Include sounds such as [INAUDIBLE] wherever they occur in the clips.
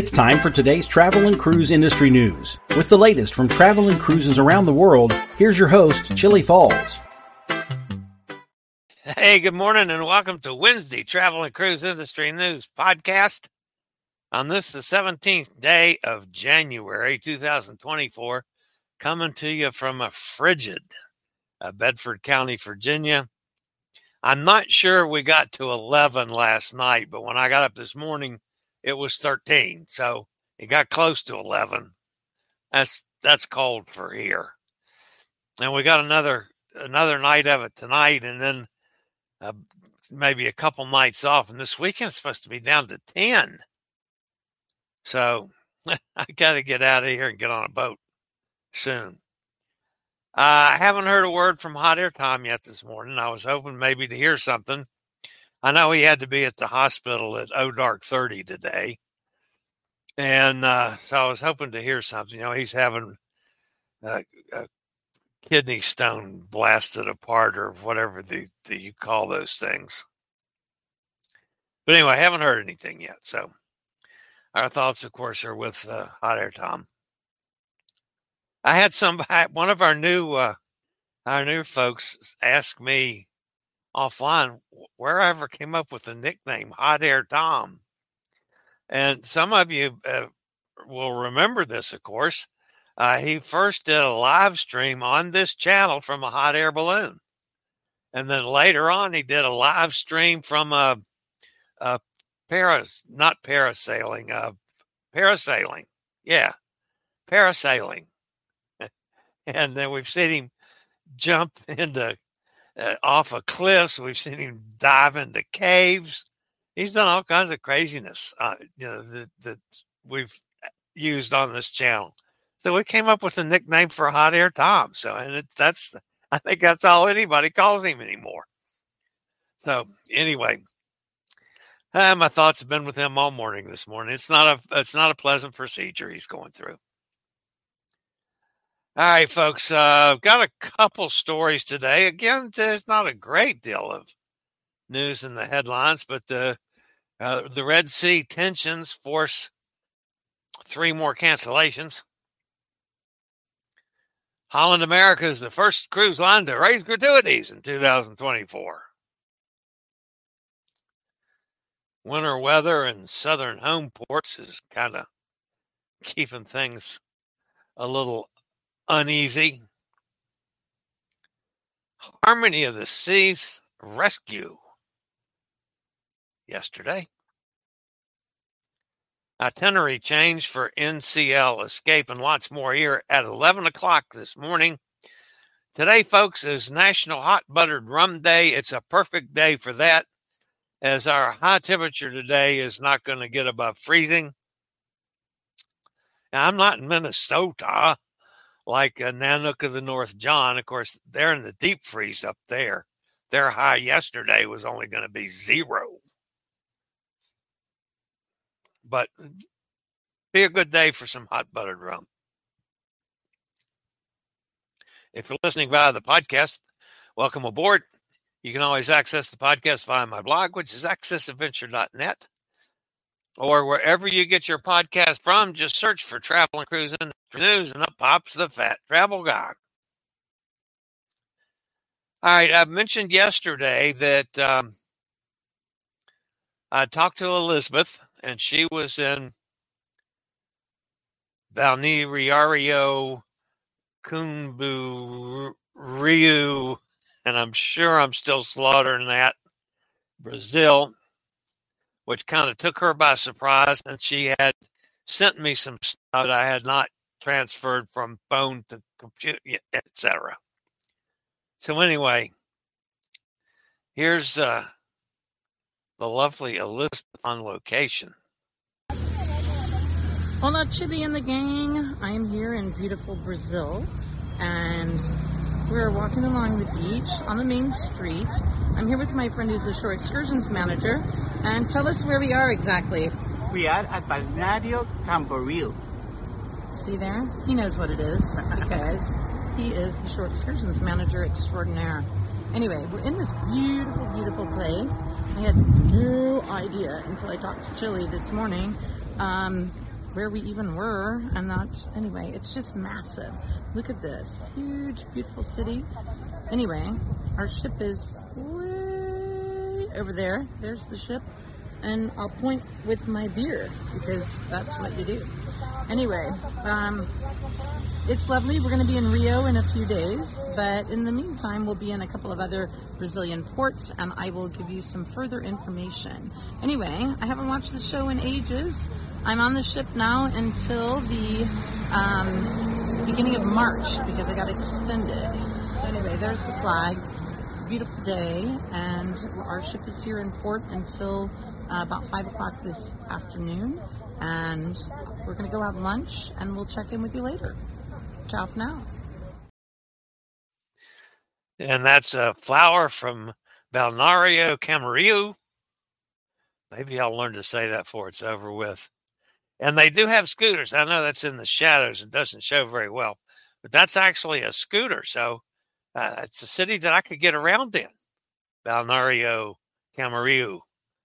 It's time for today's travel and cruise industry news. With the latest from travel and cruises around the world, here's your host, Chillie Falls. Hey, good morning and welcome to Wednesday Travel and Cruise Industry News Podcast. On this, the 17th day of January 2024, coming to you from a frigid uh, Bedford County, Virginia. I'm not sure we got to 11 last night, but when I got up this morning, it was 13. So it got close to 11. That's that's cold for here. And we got another another night of it tonight, and then uh, maybe a couple nights off. And this weekend's supposed to be down to 10. So [LAUGHS] I got to get out of here and get on a boat soon. Uh, I haven't heard a word from Hot Air Tom yet this morning. I was hoping maybe to hear something. I know he had to be at the hospital at O Dark 30 today. And uh, so I was hoping to hear something. You know, he's having a, a kidney stone blasted apart or whatever the, the, you call those things. But anyway, I haven't heard anything yet. So our thoughts, of course, are with uh, Hot Air Tom. I had some [LAUGHS] one of our new uh, our new folks ask me offline where I ever came up with the nickname Hot Air Tom, and some of you uh, will remember this, of course. Uh, he first did a live stream on this channel from a hot air balloon, and then later on he did a live stream from a, a paras not parasailing, uh, parasailing, yeah, parasailing [LAUGHS] and then we've seen him jump [LAUGHS] into uh, off of cliffs. We've seen him dive into caves. He's done all kinds of craziness, uh, you know, that, that we've used on this channel. So we came up with a nickname for Hot Air Tom. So, and it's that's I think that's all anybody calls him anymore. So anyway, uh, my thoughts have been with him all morning this morning. It's not a it's not a pleasant procedure he's going through. All right, folks. Uh, got a couple stories today. Again, there's not a great deal of news in the headlines, but the uh, the Red Sea tensions force three more cancellations. Holland America is the first cruise line to raise gratuities in 2024. Winter weather in southern home ports is kind of keeping things a little uneasy. Harmony of the Seas rescue yesterday. Itinerary change for NCL Escape and lots more here at 11 o'clock this morning. Today, folks, is National Hot Buttered Rum Day. It's a perfect day for that, as our high temperature today is not going to get above freezing. Now, I'm not in Minnesota like uh, Nanook of the North John. Of course, they're in the deep freeze up there. Their high yesterday was only going to be zero. But be a good day for some hot buttered rum. If you're listening via the podcast, welcome aboard. You can always access the podcast via my blog, which is accessadventure.net or wherever you get your podcast from, just search for Travel and Cruise News and up pops the Fat Travel Guy. All right, I mentioned yesterday that um, I talked to Elizabeth, and she was in Balneario Cumbu Rio, and I'm sure I'm still slaughtering that, Brazil which kind of took her by surprise. And she had sent me some stuff that I had not transferred from phone to computer, etc. So anyway, here's uh, the lovely Elizabeth on location. Hola, Chillie and the gang. I am here in beautiful Brazil, and we're walking along the beach on the main street. I'm here with my friend who's a shore excursions manager. And tell us where we are exactly. We are at Balneario Camboriú. See there? He knows what it is because [LAUGHS] he is the shore excursions manager extraordinaire. Anyway, we're in this beautiful, beautiful place. I had no idea until I talked to Chillie this morning um, where we even were. And that, anyway, it's just massive. Look at this huge, beautiful city. Anyway, our ship is way over there. There's the ship. And I'll point with my beer because that's what you do. Anyway, um, it's lovely. We're going to be in Rio in a few days, but in the meantime, we'll be in a couple of other Brazilian ports and I will give you some further information. Anyway, I haven't watched the show in ages. I'm on the ship now until the um, beginning of March because I got extended. So, anyway, there's the flag. It's a beautiful day, and our ship is here in port until uh, about 5 o'clock this afternoon and we're going to go have lunch and we'll check in with you later. Ciao for now. And that's a flower from Balneario Camarillo. Maybe I'll learn to say that before it's over with. And they do have scooters. I know that's in the shadows. It doesn't show very well, but that's actually a scooter. So uh, it's a city that I could get around in. Balneario Camarillo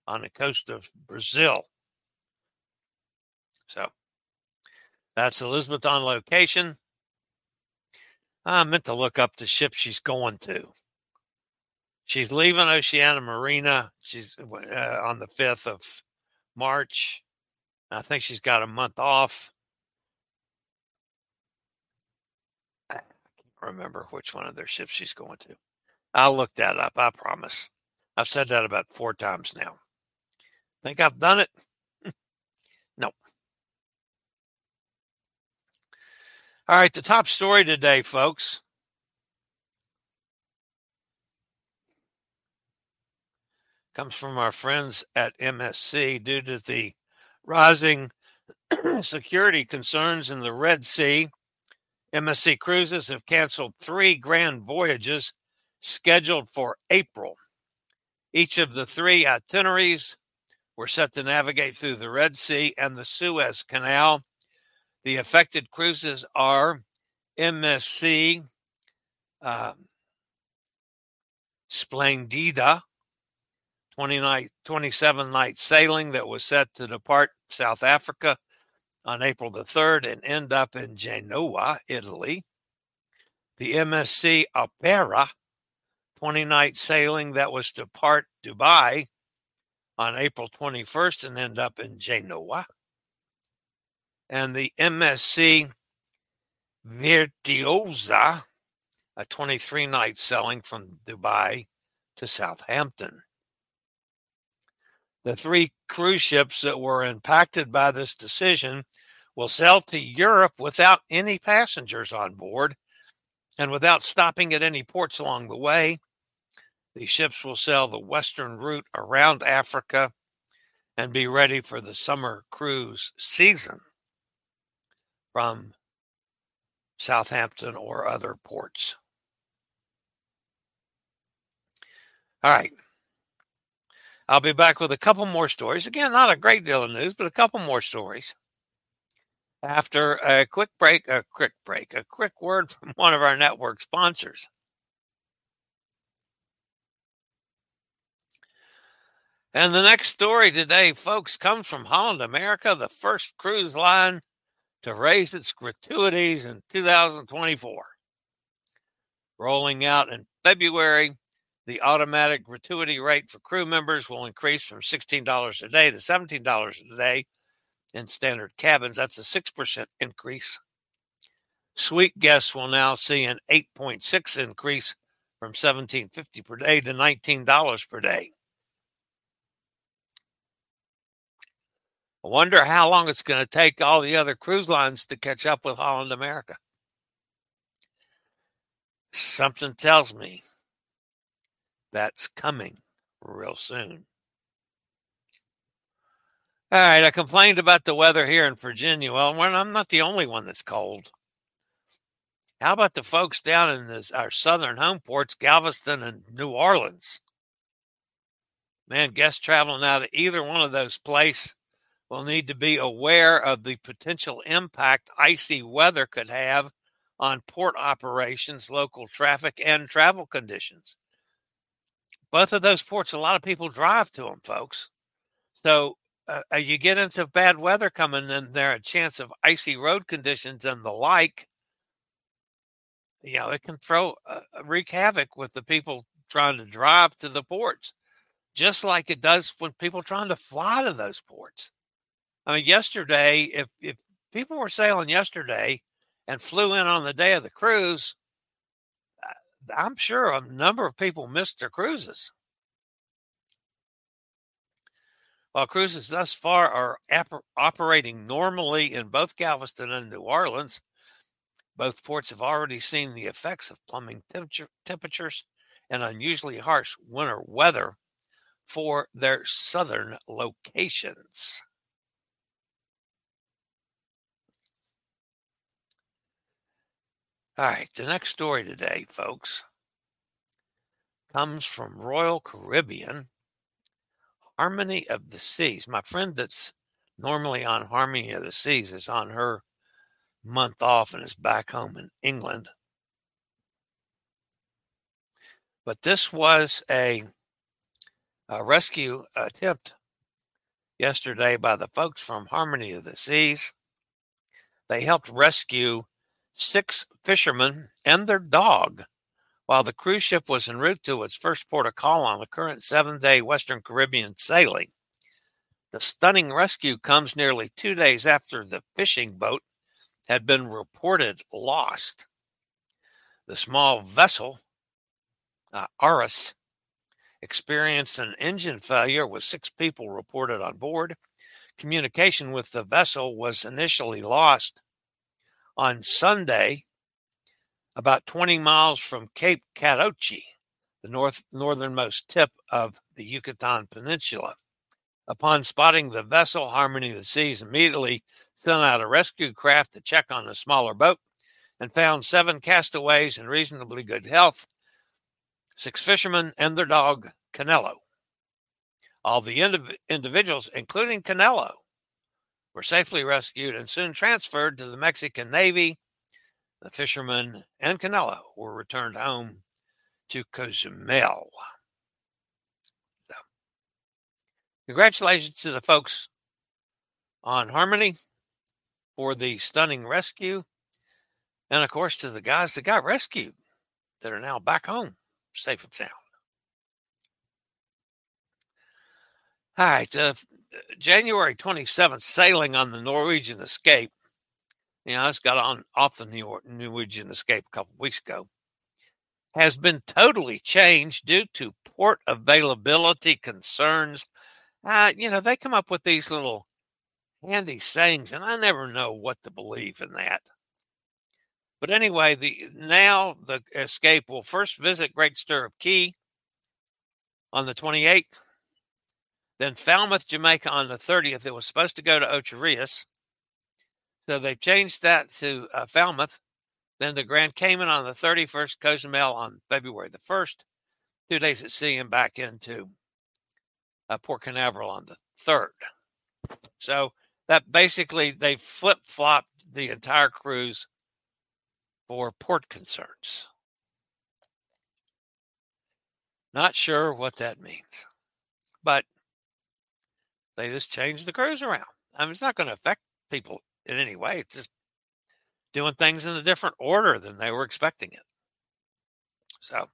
on the coast of Brazil. So that's Elizabeth on location. I meant to look up the ship she's going to. She's leaving Oceania Marina. She's uh, on the 5th of March. I think she's got a month off. I can't remember which one of their ships she's going to. I'll look that up. I promise. I've said that about four times now. Think I've done it? [LAUGHS] no. All right, the top story today, folks. Comes from our friends at MSC due to the rising [CLEARS THROAT] security concerns in the Red Sea. MSC Cruises have canceled three grand voyages scheduled for April. Each of the three itineraries were set to navigate through the Red Sea and the Suez Canal the affected cruises are MSC uh, Splendida, 20 night, 27 night sailing that was set to depart South Africa on April the 3rd and end up in Genoa, Italy. The MSC Opera, 20 night sailing that was to depart Dubai on April 21st and end up in Genoa and the MSC Virtuosa, a 23 night sailing from Dubai to Southampton. The three cruise ships that were impacted by this decision will sail to Europe without any passengers on board and without stopping at any ports along the way. The ships will sail the western route around Africa and be ready for the summer cruise season from Southampton or other ports. All right. I'll be back with a couple more stories. Again, not a great deal of news, but a couple more stories. After a quick break, a quick break, a quick word from one of our network sponsors. And the next story today, folks, comes from Holland America, the first cruise line to raise its gratuities in 2024. Rolling out in February, the automatic gratuity rate for crew members will increase from $16 a day to $17 a day in standard cabins. That's a 6% increase. Suite guests will now see an 8.6 increase from 17.50 per day to $19 per day. I wonder how long it's going to take all the other cruise lines to catch up with Holland America. Something tells me that's coming real soon. All right, I complained about the weather here in Virginia. Well, I'm not the only one that's cold. How about the folks down in this, our southern home ports, Galveston and New Orleans? Man, guests traveling out of either one of those places will need to be aware of the potential impact icy weather could have on port operations, local traffic, and travel conditions. Both of those ports, a lot of people drive to them, folks. So uh, uh, you get into bad weather coming and there a chance of icy road conditions and the like you know it can throw uh, wreak havoc with the people trying to drive to the ports just like it does when people trying to fly to those ports i mean yesterday if if people were sailing yesterday and flew in on the day of the cruise uh, i'm sure a number of people missed their cruises While cruises thus far are ap- operating normally in both Galveston and New Orleans, both ports have already seen the effects of plummeting temperature, temperatures and unusually harsh winter weather for their southern locations. All right, the next story today, folks, comes from Royal Caribbean Harmony of the Seas. My friend that's normally on Harmony of the Seas is on her month off and is back home in England. But this was a, a rescue attempt yesterday by the folks from Harmony of the Seas. They helped rescue six fishermen and their dog while the cruise ship was en route to its first port of call on the current seven day Western Caribbean sailing. The stunning rescue comes nearly two days after the fishing boat had been reported lost. The small vessel, uh, Aris, experienced an engine failure with six people reported on board. Communication with the vessel was initially lost. On Sunday, about 20 miles from Cape Catoche, the north northernmost tip of the Yucatan Peninsula. Upon spotting the vessel, Harmony of the Seas immediately sent out a rescue craft to check on the smaller boat and found seven castaways in reasonably good health, six fishermen, and their dog, Canelo. All the indiv- individuals, including Canelo, were safely rescued and soon transferred to the Mexican Navy the fishermen and Canelo were returned home to Cozumel. So, congratulations to the folks on Harmony for the stunning rescue. And of course, to the guys that got rescued that are now back home safe and sound. All right. Uh, January 27th, sailing on the Norwegian Escape you know, I just got on off the New York Norwegian Escape a couple weeks ago, has been totally changed due to port availability concerns. Uh, you know, they come up with these little handy sayings, and I never know what to believe in that. But anyway, the now the escape will first visit Great Stirrup Cay on the 28th, then Falmouth, Jamaica on the 30th. It was supposed to go to Ocho Rios so they've changed that to uh, Falmouth. Then the Grand Cayman on the 31st, Cozumel on February the 1st, two days at sea and back into uh, Port Canaveral on the 3rd. So that basically they flip flopped the entire cruise for port concerns. Not sure what that means, but they just changed the cruise around. I mean, it's not going to affect people in any way. It's just doing things in a different order than they were expecting it. So, all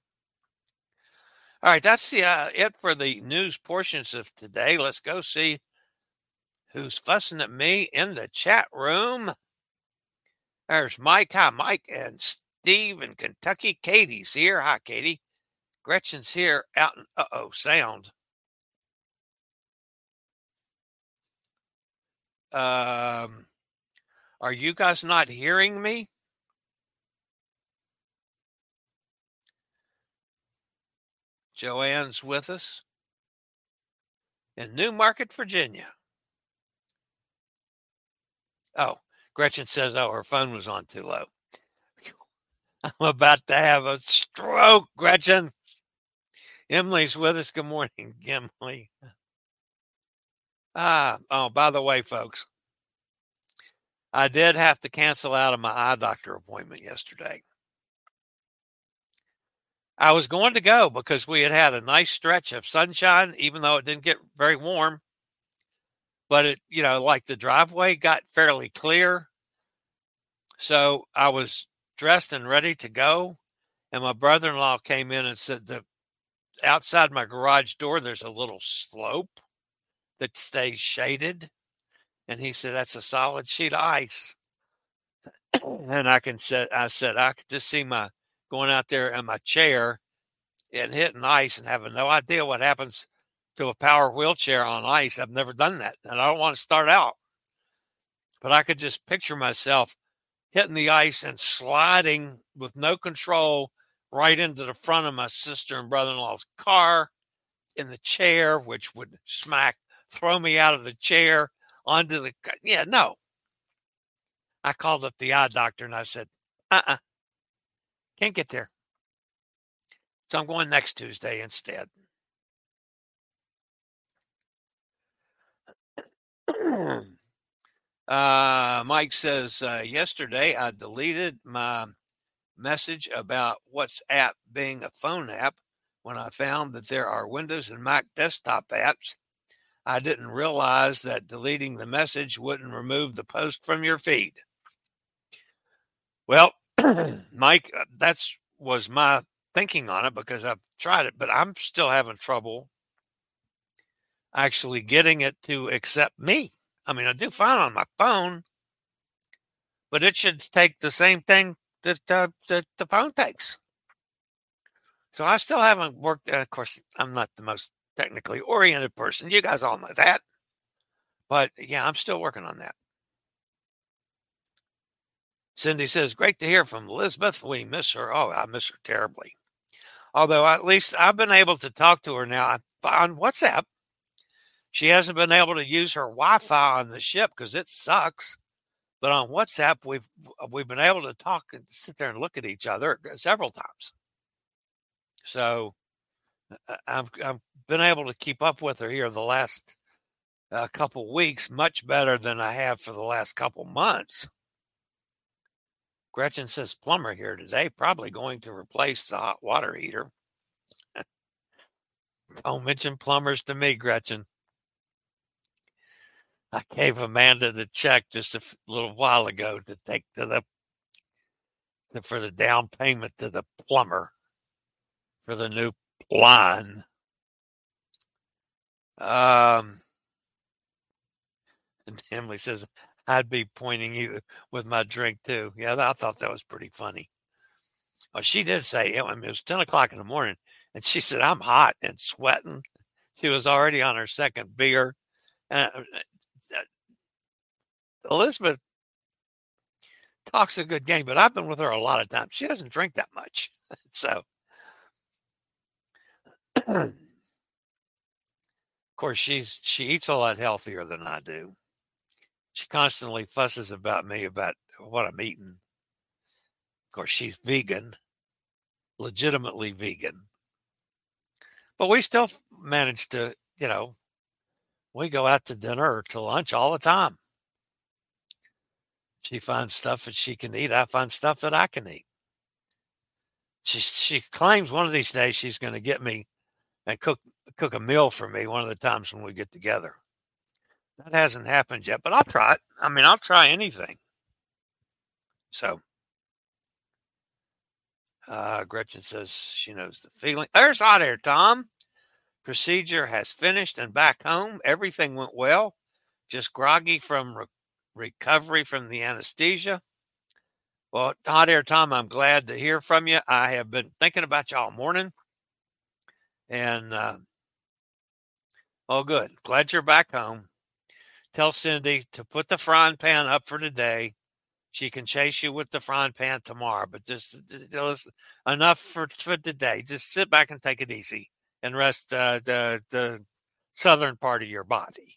right, that's the, uh, it for the news portions of today. Let's go see who's fussing at me in the chat room. There's Mike. Hi, Mike. And Steve in Kentucky. Katie's here. Hi, Katie. Gretchen's here out in uh oh sound. Um, are you guys not hearing me? Joanne's with us in New Market, Virginia. Oh, Gretchen says, oh, her phone was on too low. [LAUGHS] I'm about to have a stroke, Gretchen. Emily's with us. Good morning, Emily. Ah, oh, by the way, folks, I did have to cancel out of my eye doctor appointment yesterday. I was going to go because we had had a nice stretch of sunshine, even though it didn't get very warm. but it, you know, like the driveway got fairly clear. So I was dressed and ready to go. And my brother in law came in and said, the outside my garage door, there's a little slope that stays shaded. And he said, that's a solid sheet of ice. [CLEARS THROAT] and I can say, I said, I could just see my going out there in my chair and hitting ice and having no idea what happens to a power wheelchair on ice. I've never done that. And I don't want to start out. But I could just picture myself hitting the ice and sliding with no control right into the front of my sister and brother in law's car in the chair, which would smack, throw me out of the chair onto the. Yeah, no. I called up the eye doctor and I said, uh uh-uh, uh, can't get there. So I'm going next Tuesday instead. [CLEARS THROAT] uh, Mike says, uh, yesterday I deleted my message about WhatsApp being a phone app when I found that there are Windows and Mac desktop apps. I didn't realize that deleting the message wouldn't remove the post from your feed. Well, [CLEARS THROAT] Mike, uh, that's was my thinking on it because I've tried it, but I'm still having trouble actually getting it to accept me. I mean, I do fine on my phone, but it should take the same thing that uh, that the phone takes. So I still haven't worked. And of course, I'm not the most technically oriented person. You guys all know that. But yeah, I'm still working on that. Cindy says, Great to hear from Elizabeth. We miss her. Oh, I miss her terribly. Although at least I've been able to talk to her now on WhatsApp. She hasn't been able to use her Wi-Fi on the ship because it sucks. But on WhatsApp, we've we've been able to talk and sit there and look at each other several times. So uh, I've I've been able to keep up with her here the last uh, couple weeks, much better than I have for the last couple months. Gretchen says plumber here today, probably going to replace the hot water heater. [LAUGHS] Don't mention plumbers to me, Gretchen. I gave Amanda the check just a little while ago to take to the to, for the down payment to the plumber for the new line. Um, and [LAUGHS] Emily says, I'd be pointing you with my drink too. Yeah, I thought that was pretty funny. Well, she did say it, I mean, it was 10 o'clock in the morning, and she said, I'm hot and sweating. She was already on her second beer. Uh, Elizabeth talks a good game, but I've been with her a lot of times. She doesn't drink that much. [LAUGHS] so, of course, she's she eats a lot healthier than I do. She constantly fusses about me about what I'm eating. Of course, she's vegan, legitimately vegan. But we still manage to, you know, we go out to dinner or to lunch all the time. She finds stuff that she can eat. I find stuff that I can eat. She she claims one of these days she's going to get me and cook cook a meal for me one of the times when we get together. That hasn't happened yet, but I'll try it. I mean, I'll try anything. So, uh, Gretchen says she knows the feeling. There's hot air, Tom. Procedure has finished and back home. Everything went well. Just groggy from re- recovery from the anesthesia. Well, hot air, Tom, I'm glad to hear from you. I have been thinking about you all morning. And, uh, oh, good. Glad you're back home. Tell Cindy to put the frying pan up for today. She can chase you with the frying pan tomorrow, but just enough for, for today. Just sit back and take it easy and rest uh, the the southern part of your body.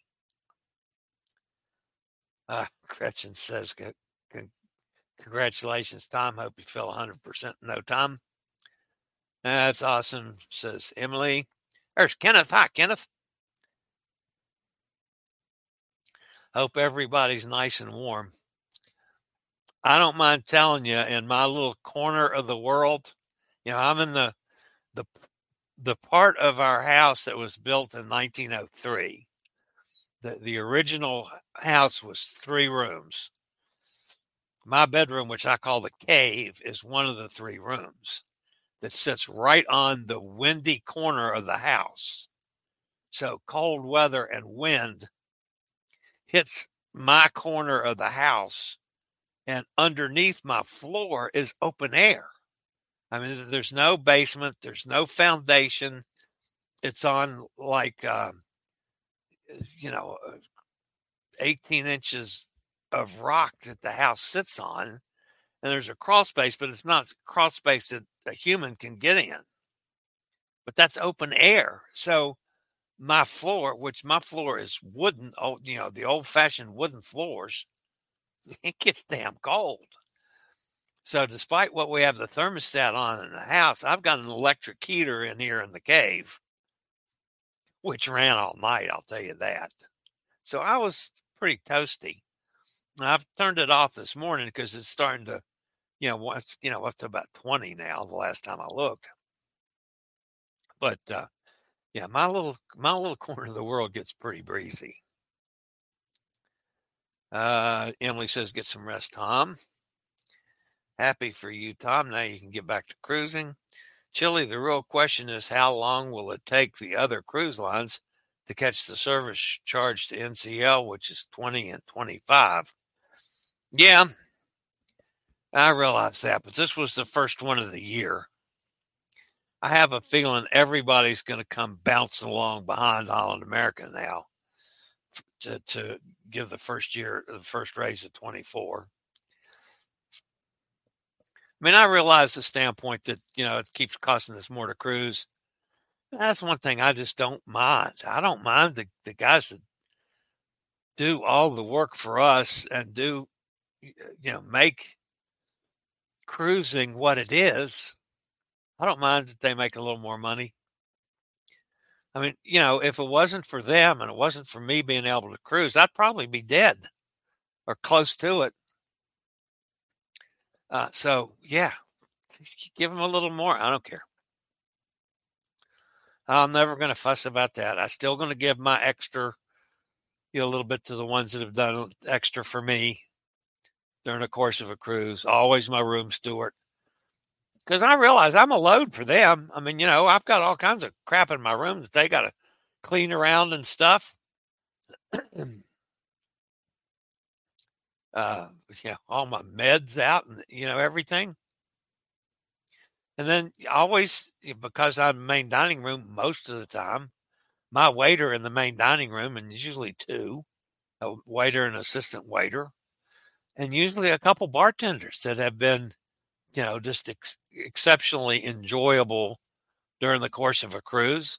Uh, Gretchen says, "Congratulations, Tom. Hope you feel 100 percent no time." That's awesome, says Emily. There's Kenneth. Hi, Kenneth. Hope everybody's nice and warm. I don't mind telling you, in my little corner of the world, you know, I'm in the the the part of our house that was built in 1903 the, the original house was three rooms. My bedroom, which I call the cave, is one of the three rooms that sits right on the windy corner of the house. So cold weather and wind hits my corner of the house, and underneath my floor is open air. I mean, there's no basement, there's no foundation. It's on like, uh, you know, uh, 18 inches of rock that the house sits on. And there's a crawl space, but it's not crawl space that a human can get in. But that's open air. So my floor, which my floor is wooden, old, you know, the old fashioned wooden floors, [LAUGHS] it gets damn cold. So despite what we have the thermostat on in the house, I've got an electric heater in here in the cave, which ran all night, I'll tell you that. So I was pretty toasty. I've turned it off this morning because it's starting to, you know, what's you know, up to about 20 now, the last time I looked. But uh yeah, my little my little [LAUGHS] corner of the world gets pretty breezy. Uh Emily says get some rest, Tom. Happy for you, Tom. Now you can get back to cruising. Chillie, the real question is how long will it take the other cruise lines to catch the service charge to NCL, which is 20 and 25? Yeah, I realize that, but this was the first one of the year. I have a feeling everybody's going to come bouncing along behind Holland America now to, to give the first year, the first raise of 24. I mean, I realize the standpoint that, you know, it keeps costing us more to cruise. That's one thing I just don't mind. I don't mind the, the guys that do all the work for us and do, you know, make cruising what it is. I don't mind that they make a little more money. I mean, you know, if it wasn't for them and it wasn't for me being able to cruise, I'd probably be dead or close to it. Uh, so yeah, give them a little more. I don't care. I'm never going to fuss about that. I'm still going to give my extra, you know, a little bit to the ones that have done extra for me during the course of a cruise. Always my room steward. Because I realize I'm a load for them. I mean, you know, I've got all kinds of crap in my room that they got to clean around and stuff. [CLEARS THROAT] uh, yeah, all my meds out and you know everything. And then always because I'm main dining room most of the time, my waiter in the main dining room, and usually two, a waiter and assistant waiter, and usually a couple bartenders that have been, you know, just ex- exceptionally enjoyable during the course of a cruise.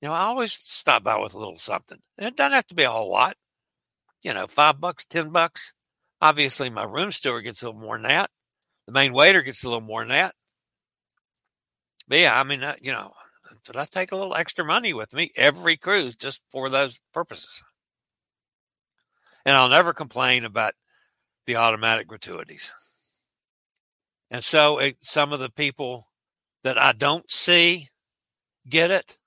You know, I always stop by with a little something. It doesn't have to be a whole lot. You know, five bucks, ten bucks. Obviously, my room steward gets a little more than that. The main waiter gets a little more than that. But yeah, I mean, uh, you know, but I take a little extra money with me every cruise just for those purposes. And I'll never complain about the automatic gratuities. And so it, some of the people that I don't see get it.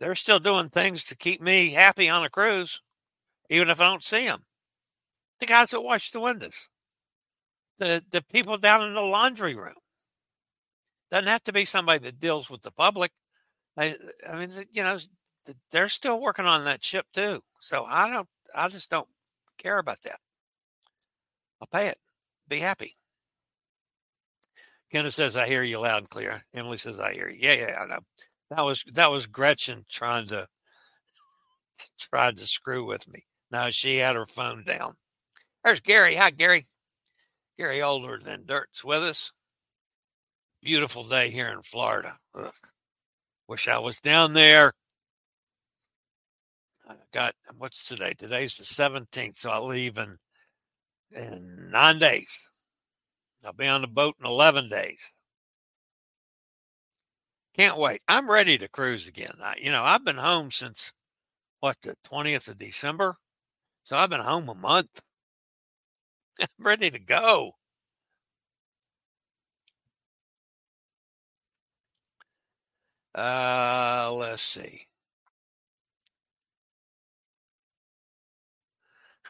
They're still doing things to keep me happy on a cruise, even if I don't see them the guys that wash the windows, the the people down in the laundry room. Doesn't have to be somebody that deals with the public. I, I mean, you know, they're still working on that ship too. So I don't, I just don't care about that. I'll pay it. Be happy. Kenneth says, "I hear you loud and clear." Emily says, "I hear you." Yeah, yeah, I know. That was that was Gretchen trying to [LAUGHS] trying to screw with me. No, she had her phone down. There's Gary. Hi, Gary. Gary older than dirt's with us. Beautiful day here in Florida. Ugh. Wish I was down there. I got what's today? Today's the 17th, so I leave in in nine days. I'll be on the boat in 11 days. Can't wait. I'm ready to cruise again. I, you know, I've been home since what the 20th of December. So I've been home a month. [LAUGHS] I'm ready to go. Uh, let's see.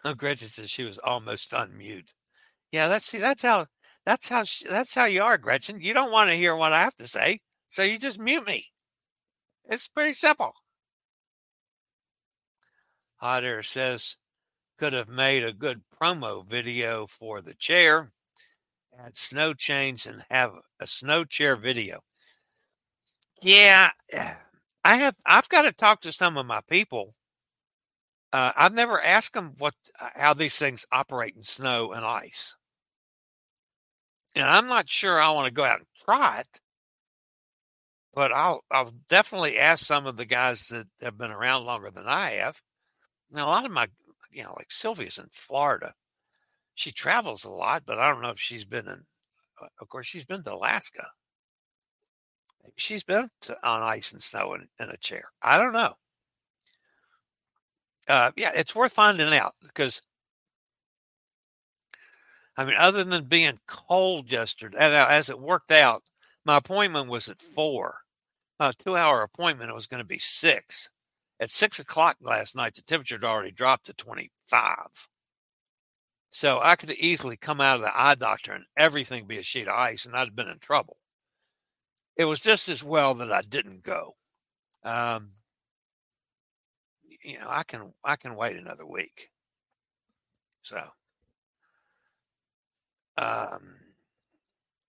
Oh, Gretchen says she was almost unmute. Yeah, that's see, that's how that's how that's how you are, Gretchen. You don't want to hear what I have to say, so you just mute me. It's pretty simple. Hot Air says could have made a good promo video for the chair. Add snow chains and have a snow chair video. Yeah, [SIGHS] I have. I've got to talk to some of my people. Uh, I've never asked them what uh, how these things operate in snow and ice, and I'm not sure I want to go out and try it. But I'll I'll definitely ask some of the guys that have been around longer than I have. Now, a lot of my, you know, like Sylvia's in Florida. She travels a lot, but I don't know if she's been in. Uh, of course, she's been to Alaska. Maybe she's been to, on ice and snow in, in a chair. I don't know. Uh, yeah, it's worth finding out because I mean, other than being cold yesterday, as it worked out, my appointment was at four. My two-hour appointment. Was going to be six. At six o'clock last night, the temperature had already dropped to 25. So I could easily come out of the eye doctor and everything be a sheet of ice, and I'd have been in trouble. It was just as well that I didn't go. Um, you know, I can I can wait another week. So, um,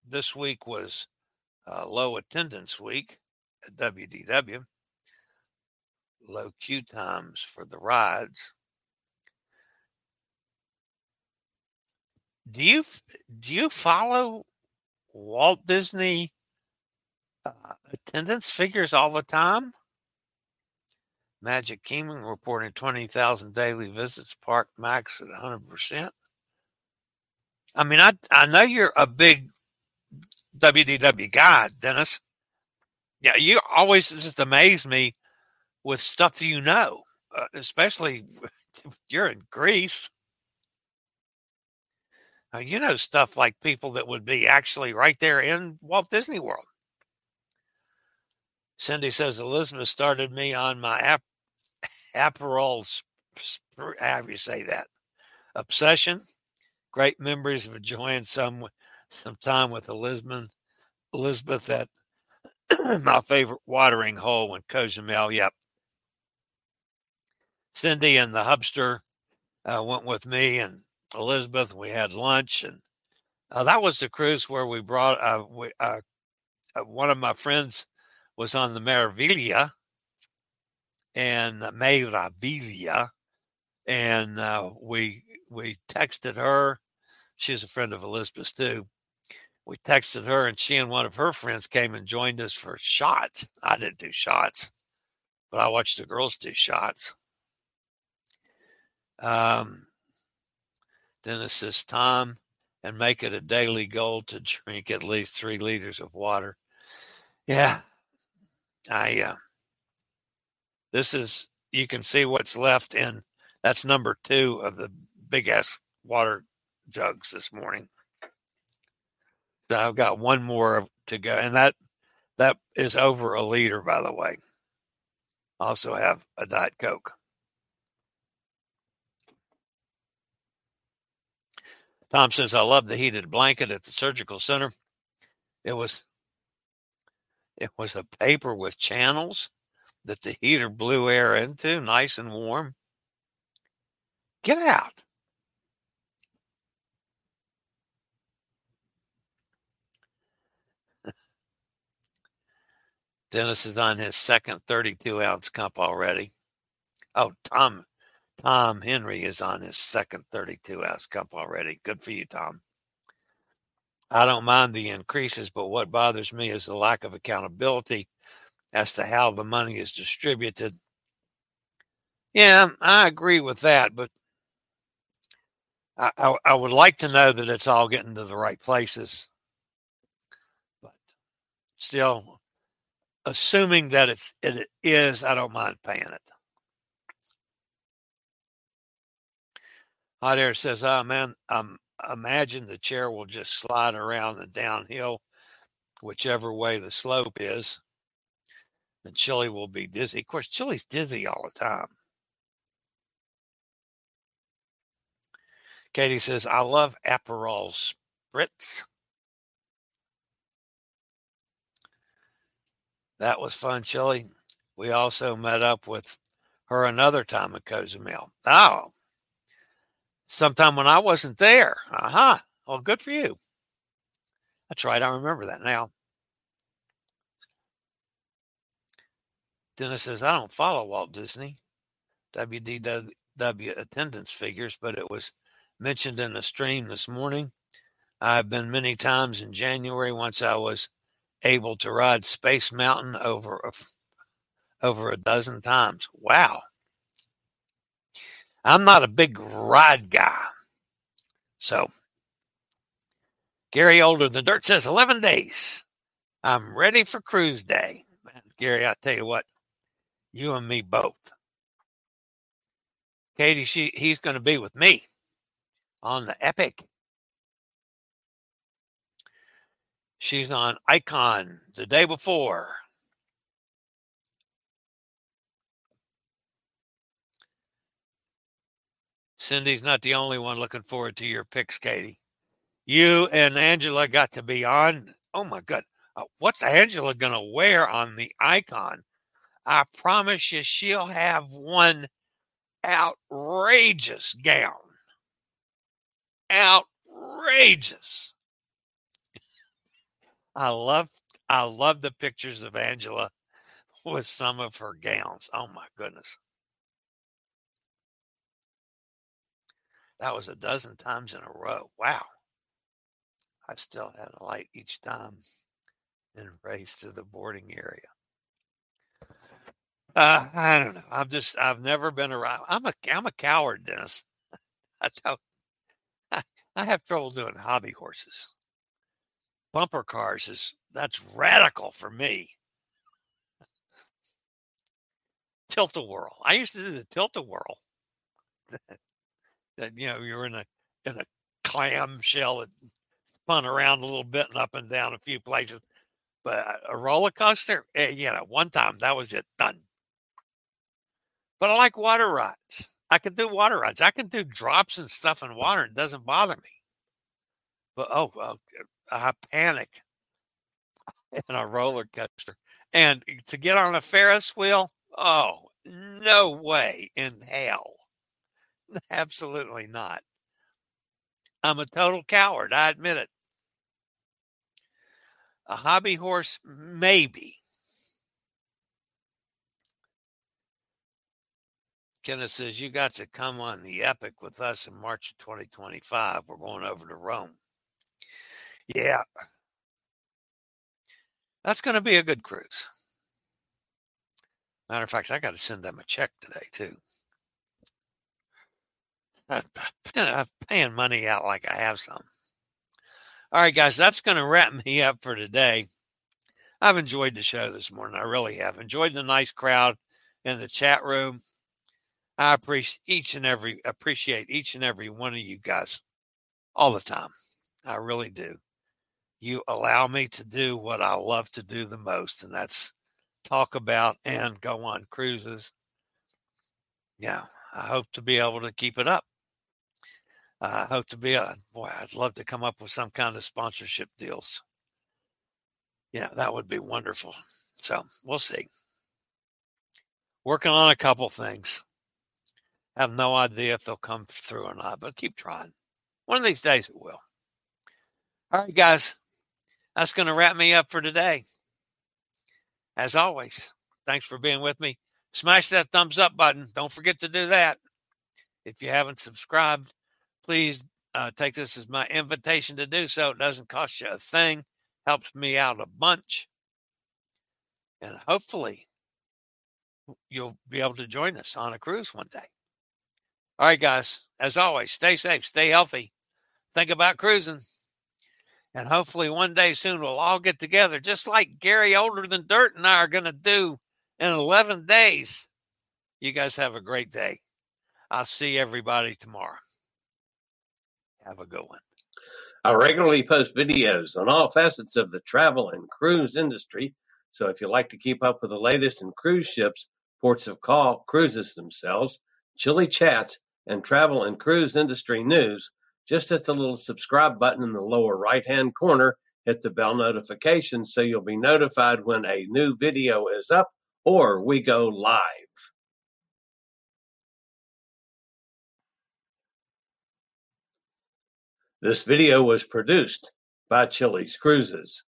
this week was uh, low attendance week at WDW low queue times for the rides. Do you do you follow Walt Disney uh, attendance figures all the time? Magic Kingdom reporting 20,000 daily visits, Park Max at 100%. I mean, I, I know you're a big WDW guy, Dennis. Yeah, you always just amaze me with stuff that you know, uh, especially [LAUGHS] you're in Greece. Uh, you know stuff like people that would be actually right there in Walt Disney World. Cindy says Elizabeth started me on my ap- Aperol, do you say that? Obsession. Great memories of enjoying some some time with Elizabeth. Elizabeth at [CLEARS THROAT] my favorite watering hole in Cozumel. Yep, Cindy and the hubster uh, went with me and Elizabeth. We had lunch, and uh, that was the cruise where we brought uh, we, uh, uh, one of my friends was on the Meraviglia and Meraviglia, and uh, we we texted her. She's a friend of Elizabeth's too. We texted her, and she and one of her friends came and joined us for shots. I didn't do shots, but I watched the girls do shots. Um, Dennis says, Tom, and make it a daily goal to drink at least three liters of water. Yeah, I, uh, this is, you can see what's left in, that's number two of the big ass water jugs this morning. So I've got one more to go, and that, that is over a liter, by the way. Also have a Diet Coke. Tom says, I love the heated blanket at the surgical center. It was it was a paper with channels that the heater blew air into, nice and warm. Get out. Dennis is on his second 32 ounce cup already. Oh, Tom Tom Henry is on his second 32 ounce cup already. Good for you, Tom. I don't mind the increases, but what bothers me is the lack of accountability as to how the money is distributed. Yeah, I agree with that, but I, I, I would like to know that it's all getting to the right places. But still, assuming that it's it is, I don't mind paying it. Hot Air says, "Oh man, um, imagine the chair will just slide around the downhill, whichever way the slope is, and Chillie will be dizzy. Of course, Chillie's dizzy all the time. Katie says, I love Aperol Spritz. That was fun, Chillie. We also met up with her another time at Cozumel. Oh, sometime when I wasn't there. Uh huh. Well, good for you. That's right. I remember that now. Dennis says, I don't follow Walt Disney. WDW attendance figures, but it was mentioned in the stream this morning. I've been many times in January once I was able to ride Space Mountain over a, over a dozen times. Wow. I'm not a big ride guy. So, Gary Older than Dirt says 11 days. I'm ready for cruise day. Gary, I tell you what, you and me both. Katie, she he's going to be with me on the Epic. She's on Icon the day before. Cindy's not the only one looking forward to your picks, Katie. You and Angela got to be on. Oh my God. Uh, what's Angela going to wear on the icon? I promise you, she'll have one outrageous gown. Outrageous. I love I love the pictures of Angela with some of her gowns. Oh my goodness. That was a dozen times in a row. Wow. I still had a light each time and race to the boarding area. Uh, I don't know. I'm just I've never been around. I'm a I'm a coward, Dennis. [LAUGHS] That's how I, I have trouble doing hobby horses. Bumper cars is that's radical for me. Tilt a whirl. I used to do the tilt a whirl. [LAUGHS] that you know you're in a in a clam shell that spun around a little bit and up and down a few places. But a roller coaster, eh, you know, one time that was it done. But I like water rides. I can do water rides. I can do drops and stuff in water. It doesn't bother me. But oh, well, I panic [LAUGHS] in a roller coaster. And to get on a Ferris wheel, oh, no way in hell. [LAUGHS] Absolutely not. I'm a total coward. I admit it. A hobby horse, maybe. Kenneth says, You got to come on the Epic with us in March of 2025. We're going over to Rome. Yeah. That's going to be a good cruise. Matter of fact, I got to send them a check today, too. I'm paying money out like I have some. All right, guys, that's going to wrap me up for today. I've enjoyed the show this morning. I really have enjoyed the nice crowd in the chat room. I appreciate each and every appreciate each and every one of you guys all the time. I really do. You allow me to do what I love to do the most, and that's talk about and go on cruises. Yeah, I hope to be able to keep it up. I hope to be, a, boy, I'd love to come up with some kind of sponsorship deals. Yeah, that would be wonderful. So we'll see. Working on a couple things. Have no idea if they'll come through or not, but keep trying. One of these days it will. All right, guys, that's going to wrap me up for today. As always, thanks for being with me. Smash that thumbs up button. Don't forget to do that. If you haven't subscribed, please uh, take this as my invitation to do so. It doesn't cost you a thing, helps me out a bunch. And hopefully, you'll be able to join us on a cruise one day. All right, guys, as always, stay safe, stay healthy, think about cruising. And hopefully, one day soon, we'll all get together, just like Gary Older Than Dirt and I are going to do in 11 days. You guys have a great day. I'll see everybody tomorrow. Have a good one. I regularly post videos on all facets of the travel and cruise industry. So if you like to keep up with the latest in cruise ships, ports of call, cruises themselves, Chillie chats, and travel and cruise industry news, just hit the little subscribe button in the lower right hand corner. Hit the bell notification so you'll be notified when a new video is up or we go live. This video was produced by Chillie's Cruises.